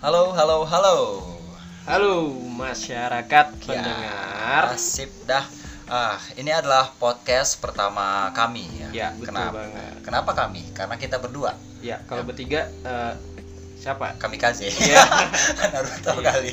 Halo, halo, halo. Halo masyarakat pendengar. Ya, sip dah. Ah, ini adalah podcast pertama kami ya. Ya, betul kenapa? banget. Kenapa kami? Karena kita berdua. Ya, kalau bertiga eh, siapa? Kamikaze. Iya. Naruto Iya. kali.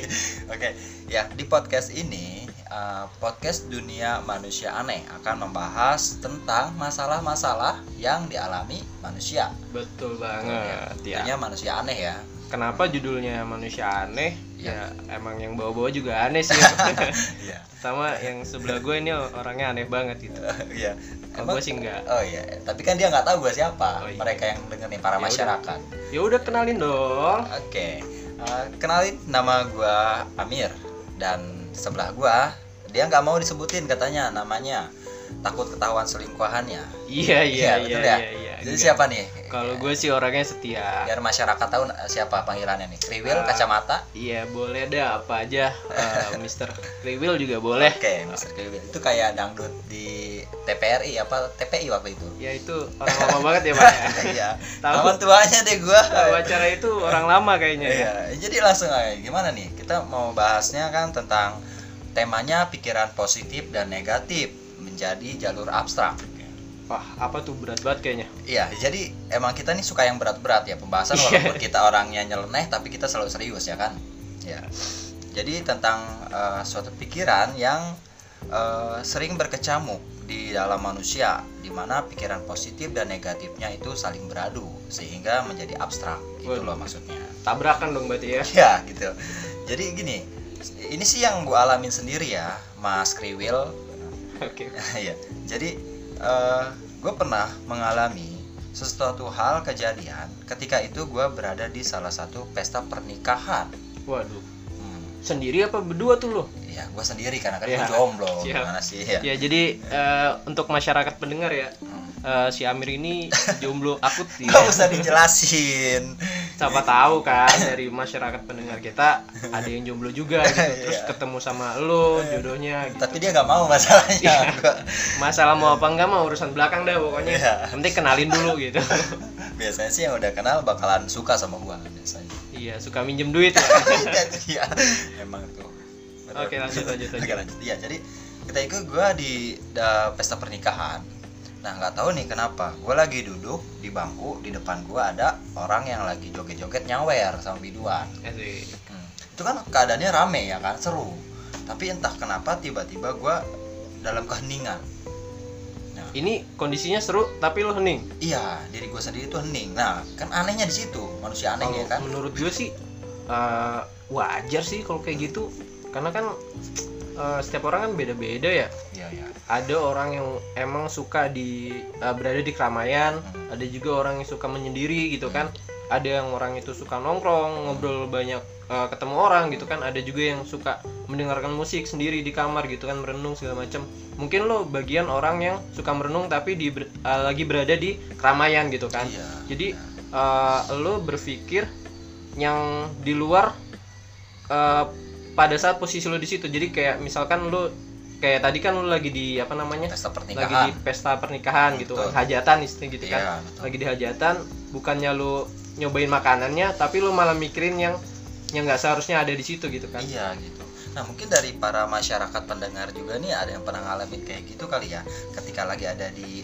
Oke, ya di podcast ini uh, podcast dunia manusia aneh akan membahas tentang masalah-masalah yang dialami manusia. Betul banget. Ya. Tentunya manusia aneh ya. Kenapa judulnya manusia aneh? Ya. Ya, emang yang bawa-bawa juga aneh sih. Iya. Sama yang sebelah gue ini orangnya aneh banget gitu. Iya. Kalau Emang- gue sih enggak. Oh iya, tapi kan dia nggak tahu gue siapa. Oh, iya. Mereka yang denger nih para Ya udah. masyarakat. Ya udah kenalin dong. Oke, eh, kenalin nama gua Amir dan sebelah gua dia nggak mau disebutin katanya namanya takut ketahuan selingkuhannya. Iya, iya, iya, betul iya, ya. iya. Jadi Enggak. siapa nih? Kalau gue sih orangnya setia. biar masyarakat tahu eh, siapa panggilannya nih. Kriwil, Ah. kacamata. Iya, boleh dah apa aja. Eh, Mr. Kriwil juga boleh. Oke, Mr. Kriwil. Itu kayak dangdut di TPRI apa TPI waktu itu. Ya itu orang lama banget ya, Pak. Iya. Tahu. Tuanya deh gua. Tahu acara itu orang lama kayaknya ya. Iya, jadi langsung aja gimana nih? Kita mau bahasnya kan tentang temanya pikiran positif dan negatif menjadi jalur abstrak. Wah, apa tuh berat banget kayaknya. Iya, jadi emang kita nih suka yang berat-berat ya pembahasan Iya. walaupun kita orangnya nyeleneh tapi kita selalu serius ya kan? Ya. Jadi tentang eh, suatu pikiran yang eh, sering berkecamuk di dalam manusia di mana pikiran positif dan negatifnya itu saling beradu sehingga menjadi abstrak gitu Waduh. loh maksudnya. Tabrakan dong berarti ya. Ya gitu. Jadi gini, ini sih yang gue alamin sendiri ya, Mas Kriwil. Oke. ya. Jadi gue pernah mengalami sesuatu hal kejadian ketika itu gue berada di salah satu pesta pernikahan. Waduh. Hmm, Sendiri apa berdua tuh lo? ya gue sendiri karena kan Ya, gue jomblo siap. gimana sih ya. Ya, jadi eh, untuk masyarakat pendengar ya, Hmm. eh, si Amir ini jomblo akut sih. Gak usah dijelasin. Siapa tahu kan dari masyarakat pendengar kita ada yang jomblo juga gitu. Terus Iya. ketemu sama lo jodohnya gitu. Tapi dia nggak mau masalahnya. Iya. Gua- Masalah mau apa enggak mah urusan belakang dah pokoknya. Iya. Yang penting kenalin dulu gitu. biasanya sih yang udah kenal bakalan suka sama gue biasanya. iya, suka minjem duit ya. Iya, emang tuh. Oke, lanjut, lanjut, lanjut. Oke, lanjut. Iya, jadi ketika itu gue di da- pesta pernikahan. Nah, nggak tahu nih kenapa. Gue lagi duduk di bangku, di depan gue ada orang yang lagi joget-joget nyawer sama biduan. Asik. Hmm. Itu kan keadaannya rame ya kan, seru. Tapi entah kenapa tiba-tiba gue dalam keheningan. Nah, Ini kondisinya seru tapi lo hening. iya, diri gue sendiri tuh hening. Nah, kan anehnya di situ, manusia aneh ya kan. menurut gue sih eh, wajar sih kalau kayak gitu. Karena kan eh, setiap orang kan beda-beda ya. Iya, iya. Ada orang yang emang suka di eh, berada di keramaian, Hmm. ada juga orang yang suka menyendiri gitu kan. Ada yang orang itu suka nongkrong, ngobrol banyak eh, ketemu orang gitu kan. Ada juga yang suka mendengarkan musik sendiri di kamar gitu kan, merenung segala macam. Mungkin lo bagian orang yang suka merenung tapi di ber- eh, lagi berada di keramaian gitu kan. Iya. Jadi eh, lo berpikir yang di luar eh, pada saat posisi lo di situ. Jadi kayak misalkan lo kayak tadi kan lo lagi di apa namanya? pesta Lagi di pernikahan. pesta pernikahan gitu kan, hajatan istilah gitu kan. Iya, betul. Lagi di hajatan, bukannya lo nyobain makanannya, tapi lo malah mikirin yang yang nggak seharusnya ada di situ gitu kan. Iya gitu. Nah mungkin dari para masyarakat pendengar juga nih ada yang pernah ngalamin kayak gitu kali ya. Ketika lagi ada di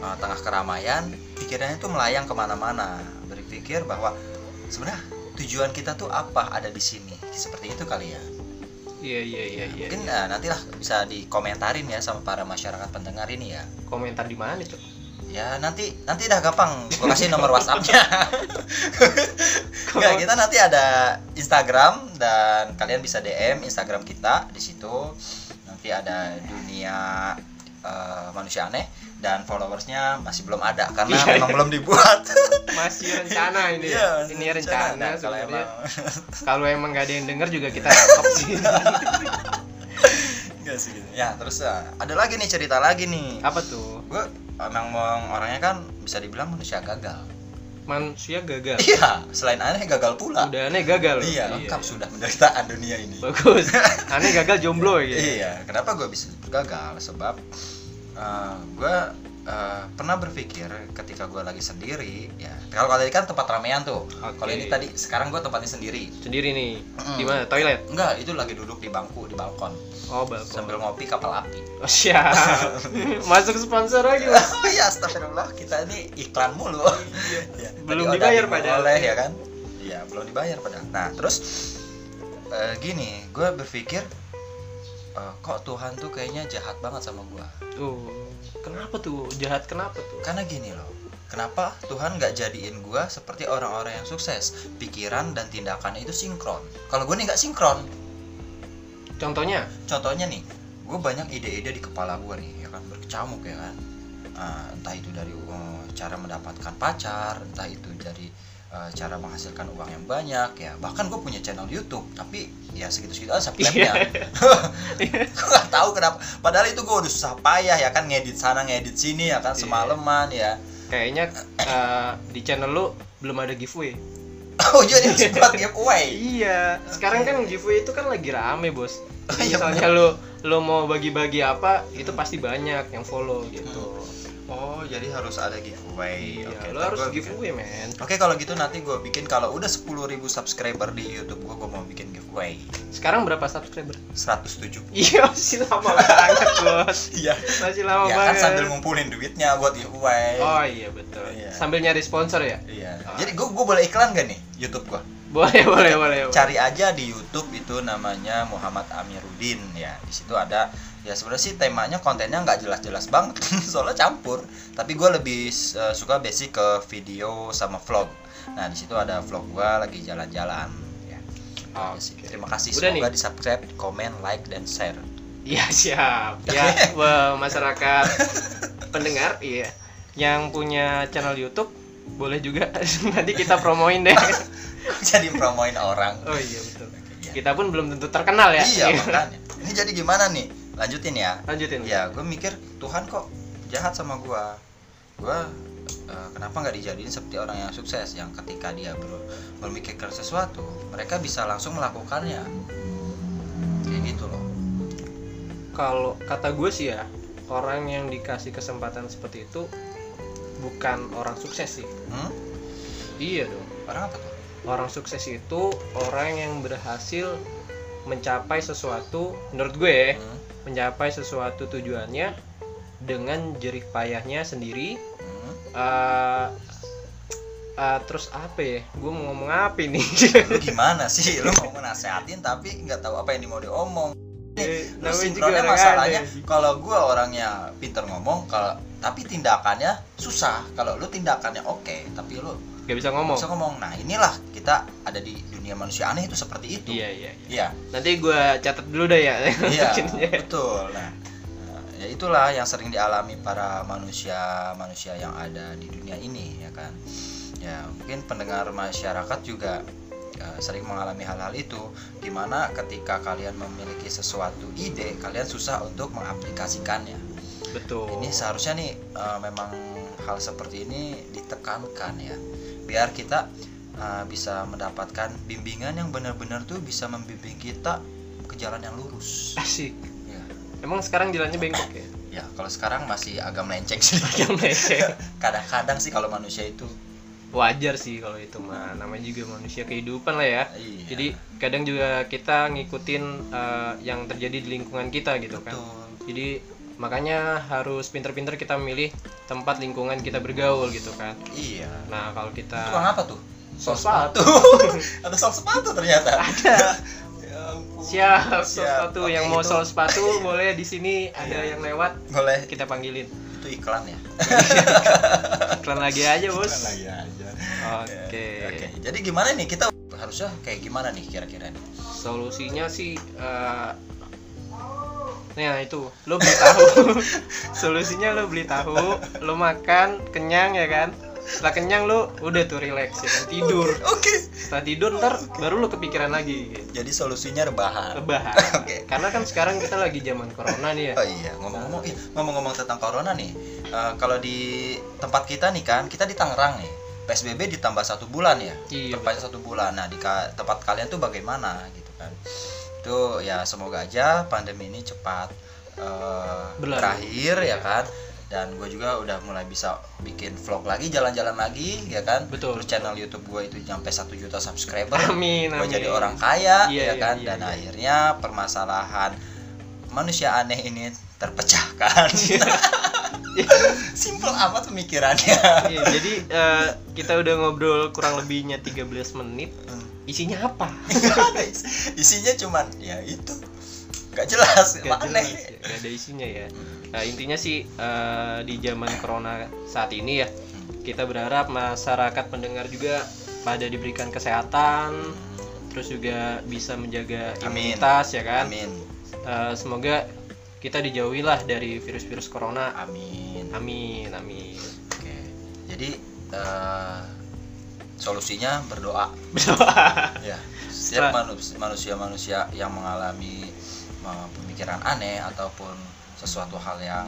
uh, tengah keramaian, pikirannya tuh melayang ke mana-mana. Berpikir bahwa sebenarnya tujuan kita tuh apa ada di sini. Seperti itu kali ya. Iya iya iya iya. Mungkin uh, nantilah bisa dikomentarin ya sama para masyarakat pendengar ini ya. Komentar di mana tuh? Ya nanti nanti dah gampang gue kasih nomor WhatsAppnya. Nggak, kita nanti ada Instagram dan kalian bisa DM Instagram kita di situ. Nanti ada dunia eh, manusia aneh dan followersnya masih belum ada karena Iya. memang belum dibuat. Masih rencana ini. Iya, ya. ini rencana Nah, kalau emang Kalau emang gak ada yang denger juga kita stop sih. Nggak sih gitu. Ya terus eh, ada lagi nih cerita lagi nih. Apa tuh? Gue emang orangnya kan bisa dibilang manusia gagal. Manusia gagal. Iya, selain aneh gagal pula. Udah aneh gagal. Iya, lengkap sudah penderitaan dunia ini. Bagus. Aneh gagal jomblo gitu. Iya, kenapa gue bisa gagal? Sebab gue eh, pernah berpikir ketika gue lagi sendiri ya kalau tadi kan tempat ramean tuh Oke. kalau ini tadi sekarang gue tempatnya sendiri Sendiri nih. Mm. Di mana? Toilet. enggak itu lagi duduk di bangku di balkon Oh, balkon. sambil ngopi kapal api Oh, siap. Masuk sponsor lagi, Mas. oh iya astagfirullah kita ini iklan mulu Ya, Belum dibayar padahal. boleh ya kan iya belum dibayar padahal nah terus eh, gini gue berpikir eh, kok Tuhan tuh kayaknya jahat banget sama gue Tuh. Kenapa tuh? Jahat kenapa tuh? karena gini loh kenapa Tuhan nggak jadiin gue seperti orang-orang yang sukses pikiran dan tindakannya itu sinkron kalau gue nih nggak sinkron Contohnya? contohnya nih gue banyak ide-ide di kepala gue nih ya kan berkecamuk ya kan Ah, entah itu dari uh, cara mendapatkan pacar entah itu dari uh, cara menghasilkan uang yang banyak ya bahkan gue punya channel YouTube tapi ya segitu segitu aja subscribe-nya gue nggak tahu kenapa padahal itu gue udah susah payah ya kan ngedit sana ngedit sini ya kan Iya. semalaman ya Kayaknya eh, di channel lu belum ada giveaway. oh jadi buat giveaway Iya. Sekarang kan giveaway itu kan lagi rame, Bos. Jadi Iya, misalnya lu lu mau bagi-bagi apa, itu pasti banyak yang follow gitu. Oh jadi harus ada giveaway Iya, oke ntar harus gua bikin. giveaway, men. Oke kalau gitu nanti gue bikin kalau udah 10.000 subscriber di YouTube gue gue mau bikin giveaway Sekarang berapa subscriber? 107. Iya, masih lama banget, Bos. Iya. Masih lama ya kan banget. sambil ngumpulin duitnya buat giveaway. Oh iya betul. Iya. Sambil nyari sponsor ya? Iya. Ah. Jadi gue gue boleh iklan gak nih YouTube gue? Boleh, boleh, boleh. boleh. Cari aja di YouTube itu namanya Muhammad Amiruddin ya. Di situ ada ya sebenarnya sih temanya kontennya nggak jelas-jelas banget soalnya campur. Tapi gue lebih eh, suka basic ke video sama vlog. Nah di situ ada vlog gue lagi jalan-jalan. Ya. Aja sih. Oke. Terima kasih Udah semoga nih. di subscribe, komen, like dan share. Iya siap. Ya wah, masyarakat pendengar, iya. Yang punya channel YouTube boleh juga nanti kita promoin deh. Jadi promoin orang. Oh iya betul. Iya. Kita pun belum tentu terkenal ya. Iya makanya. Ini jadi gimana nih? Lanjutin ya. Lanjutin. Ya, gue mikir Tuhan kok jahat sama gue. Gue eh, kenapa nggak dijadiin seperti orang yang sukses yang ketika dia ber- memikirkan sesuatu, mereka bisa langsung melakukannya. Kayak gitu loh. Kalau kata gue sih ya, orang yang dikasih kesempatan seperti itu bukan orang sukses sih. Hmm? Iya dong. Orang apa tuh? Orang sukses itu orang yang berhasil mencapai sesuatu menurut gue ya, Hmm? Mencapai sesuatu tujuannya dengan jerih payahnya sendiri. Hmm? eh eh, terus apa ya? Gue mau ngomong apa ini? Lu gimana sih? Lu mau nasehatin tapi nggak tahu apa yang mau diomong. Eh, Lu sinkronnya masalahnya kalau gue orangnya pinter ngomong kalau tapi tindakannya susah. Kalau lu tindakannya oke tapi lu gak bisa nggak ngomong bisa ngomong. Nah inilah kita ada di dunia manusia aneh itu seperti itu. Iya iya iya. iya. Nanti gue catat dulu deh ya. Iya ya. betul. Nah ya itulah yang sering dialami para manusia manusia yang ada di dunia ini ya kan. Ya mungkin pendengar masyarakat juga eh, sering mengalami hal-hal itu di mana ketika kalian memiliki sesuatu ide kalian susah untuk mengaplikasikannya. Betul. Ini seharusnya nih eh, memang hal seperti ini ditekankan ya biar kita eh, bisa mendapatkan bimbingan yang benar-benar tuh bisa membimbing kita ke jalan yang lurus. Asik. Ya. Emang sekarang jalannya bengkok ya? Ya kalau sekarang masih agak melenceng sedikit yang leceh kadang-kadang sih kalau manusia itu. Wajar sih kalau itu mah. Namanya juga manusia kehidupan lah ya. Iya. Jadi kadang juga kita ngikutin eh, yang terjadi di lingkungan kita gitu kan. Betul. Jadi makanya harus pinter-pinter kita memilih tempat lingkungan kita bergaul gitu kan. Iya. Nah kalau kita tukang apa tuh Sol sepatu ada sol sepatu ternyata. Ada. ya ampun. siap sol Siap. sepatu. Yang mau sol sepatu boleh di sini. Ada Iya. yang lewat boleh. kita panggilin. Itu iklan ya? Iklan lagi aja bos. iklan lagi aja. Oke. Oke, jadi gimana nih? Kita harusnya kayak gimana nih kira-kira nih? solusinya sih eh, Nah itu, lo beli tahu. Solusinya lo beli tahu, lo makan kenyang ya kan. Setelah kenyang lo udah tuh relax ya kan tidur. Oke. Setelah tidur ntar baru lo kepikiran lagi. Gitu. Jadi solusinya rebahan. Rebahan. Oke. Karena kan sekarang kita lagi zaman corona nih ya. Oh iya, ngomong-ngomong, ih, ngomong-ngomong tentang corona nih, eh, kalau di tempat kita nih kan, kita di Tangerang nih, PSBB ditambah satu bulan ya, Iya. perpanjang satu bulan. Nah di ka- tempat kalian tuh bagaimana gitu kan? Itu ya semoga aja pandemi ini cepat eh, Berlalu. berakhir ya kan. Dan gue juga udah mulai bisa bikin vlog lagi jalan-jalan lagi ya kan Betul, terus channel YouTube gue itu sampai satu juta subscriber Amin, gue amin. jadi orang kaya Iya, ya iya, kan iya, dan iya. akhirnya permasalahan manusia aneh ini terpecahkan simple amat pemikirannya Iya, jadi eh, kita udah ngobrol kurang lebihnya 13 menit. Isinya apa? isinya cuman ya itu gak jelas Gak aneh jelas ya, gak ada isinya ya. Nah, intinya sih eh, di zaman corona saat ini ya, kita berharap masyarakat pendengar juga pada diberikan kesehatan, terus juga bisa menjaga Amin. imunitas ya kan. amin Eh, semoga kita dijauhilah dari virus-virus corona. amin Amin, amin. Oke, jadi eh, solusinya berdoa. ya, setiap manus- manusia-manusia yang mengalami pemikiran aneh ataupun sesuatu hal yang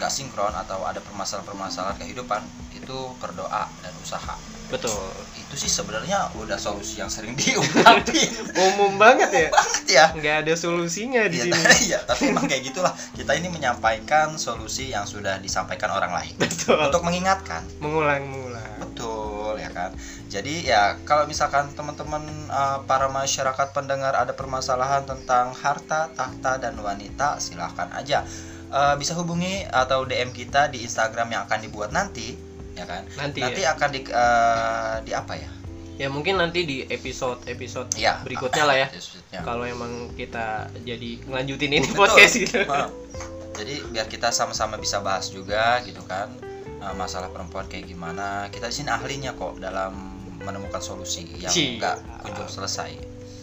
nggak sinkron atau ada permasalahan-permasalahan kehidupan itu berdoa dan usaha. Betul. Itu sih sebenarnya udah solusi yang sering diungkapin. Umum banget ya. banget ya. Nggak ada solusinya di Iya, sini. iya, tapi emang kayak gitulah. Kita ini menyampaikan solusi yang sudah disampaikan orang lain. Betul. Untuk mengingatkan. Mengulang, mengulang. Betul ya kan. Jadi ya kalau misalkan teman-teman uh, para masyarakat pendengar ada permasalahan tentang harta, tahta dan wanita, silahkan aja Uh, bisa hubungi atau DM kita di Instagram yang akan dibuat nanti, ya kan. Nanti, Nanti ya. akan di uh, di apa ya? Ya mungkin nanti di episode-episode Iya. berikutnya lah ya. Kalau emang kita jadi ngelanjutin ini Betul. podcast gitu. Jadi biar kita sama-sama bisa bahas juga gitu kan masalah perempuan kayak gimana. Kita di sini ahlinya kok dalam menemukan solusi yang Siap. enggak kunjung selesai.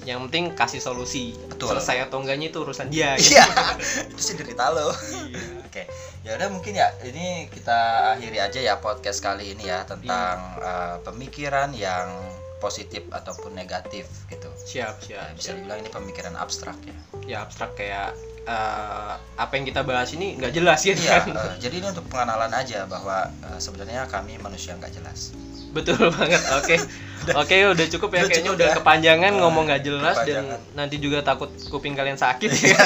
Yang penting kasih solusi. Betul. Selesai atau enggaknya itu urusan dia. gitu. Iya, itu sih derita lo. Iya. Oke, ya udah mungkin ya ini kita akhiri aja ya podcast kali ini ya tentang uh, pemikiran yang positif ataupun negatif gitu. Siap, siap, bisa siap. dibilang ini pemikiran abstrak ya. Ya abstrak kayak eh, apa yang kita bahas ini nggak jelas ya Iya, kan? uh, jadi ini untuk pengenalan aja bahwa uh, sebenarnya kami manusia nggak jelas. Betul banget. Oke. Oke, udah cukup ya Udah kayaknya cukup udah ya. kepanjangan Nah, ngomong nggak jelas dan nanti juga takut kuping kalian sakit ya.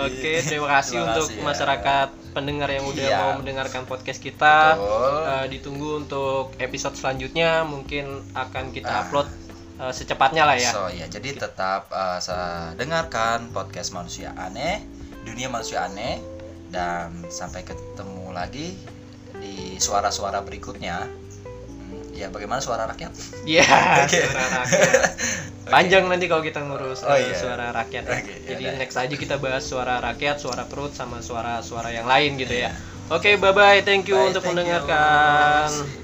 Oke, terima kasih terima untuk kasih ya. masyarakat pendengar yang udah Iya. mau mendengarkan podcast kita. Betul. Eh, ditunggu untuk episode selanjutnya mungkin akan kita Ah. upload eh, secepatnya lah ya. So ya, jadi tetap uh, dengarkan podcast manusia aneh, dunia manusia aneh, dan sampai ketemu lagi di suara-suara berikutnya. Ya, bagaimana suara rakyat? Iya, Oke. suara rakyat. Panjang nanti kalau kita ngurus Oh, eh, iya. suara rakyat. ya. Oke, Jadi next aja kita bahas suara rakyat, suara perut sama suara-suara yang lain gitu ya. Iya. Oke, bye bye. Thank you Bye, untuk thank you. mendengarkan.